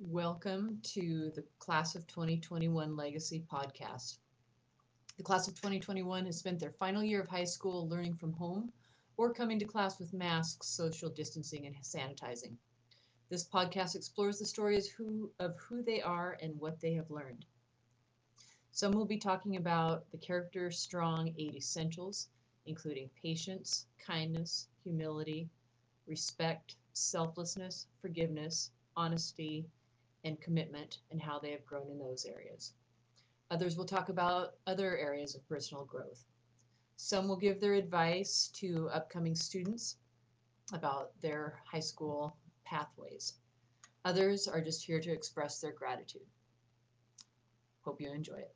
Welcome to the Class of 2021 Legacy Podcast. The Class of 2021 has spent their final year of high school learning from home or coming to class with masks, social distancing, and sanitizing. This podcast explores the stories who, of who they are and what they have learned. Some will be talking about the CharacterStrong eight essentials, including patience, kindness, humility, respect, selflessness, forgiveness, honesty, and commitment, and how they have grown in those areas. Others will talk about other areas of personal growth. Some will give their advice to upcoming students about their high school pathways. Others are just here to express their gratitude. Hope you enjoy it.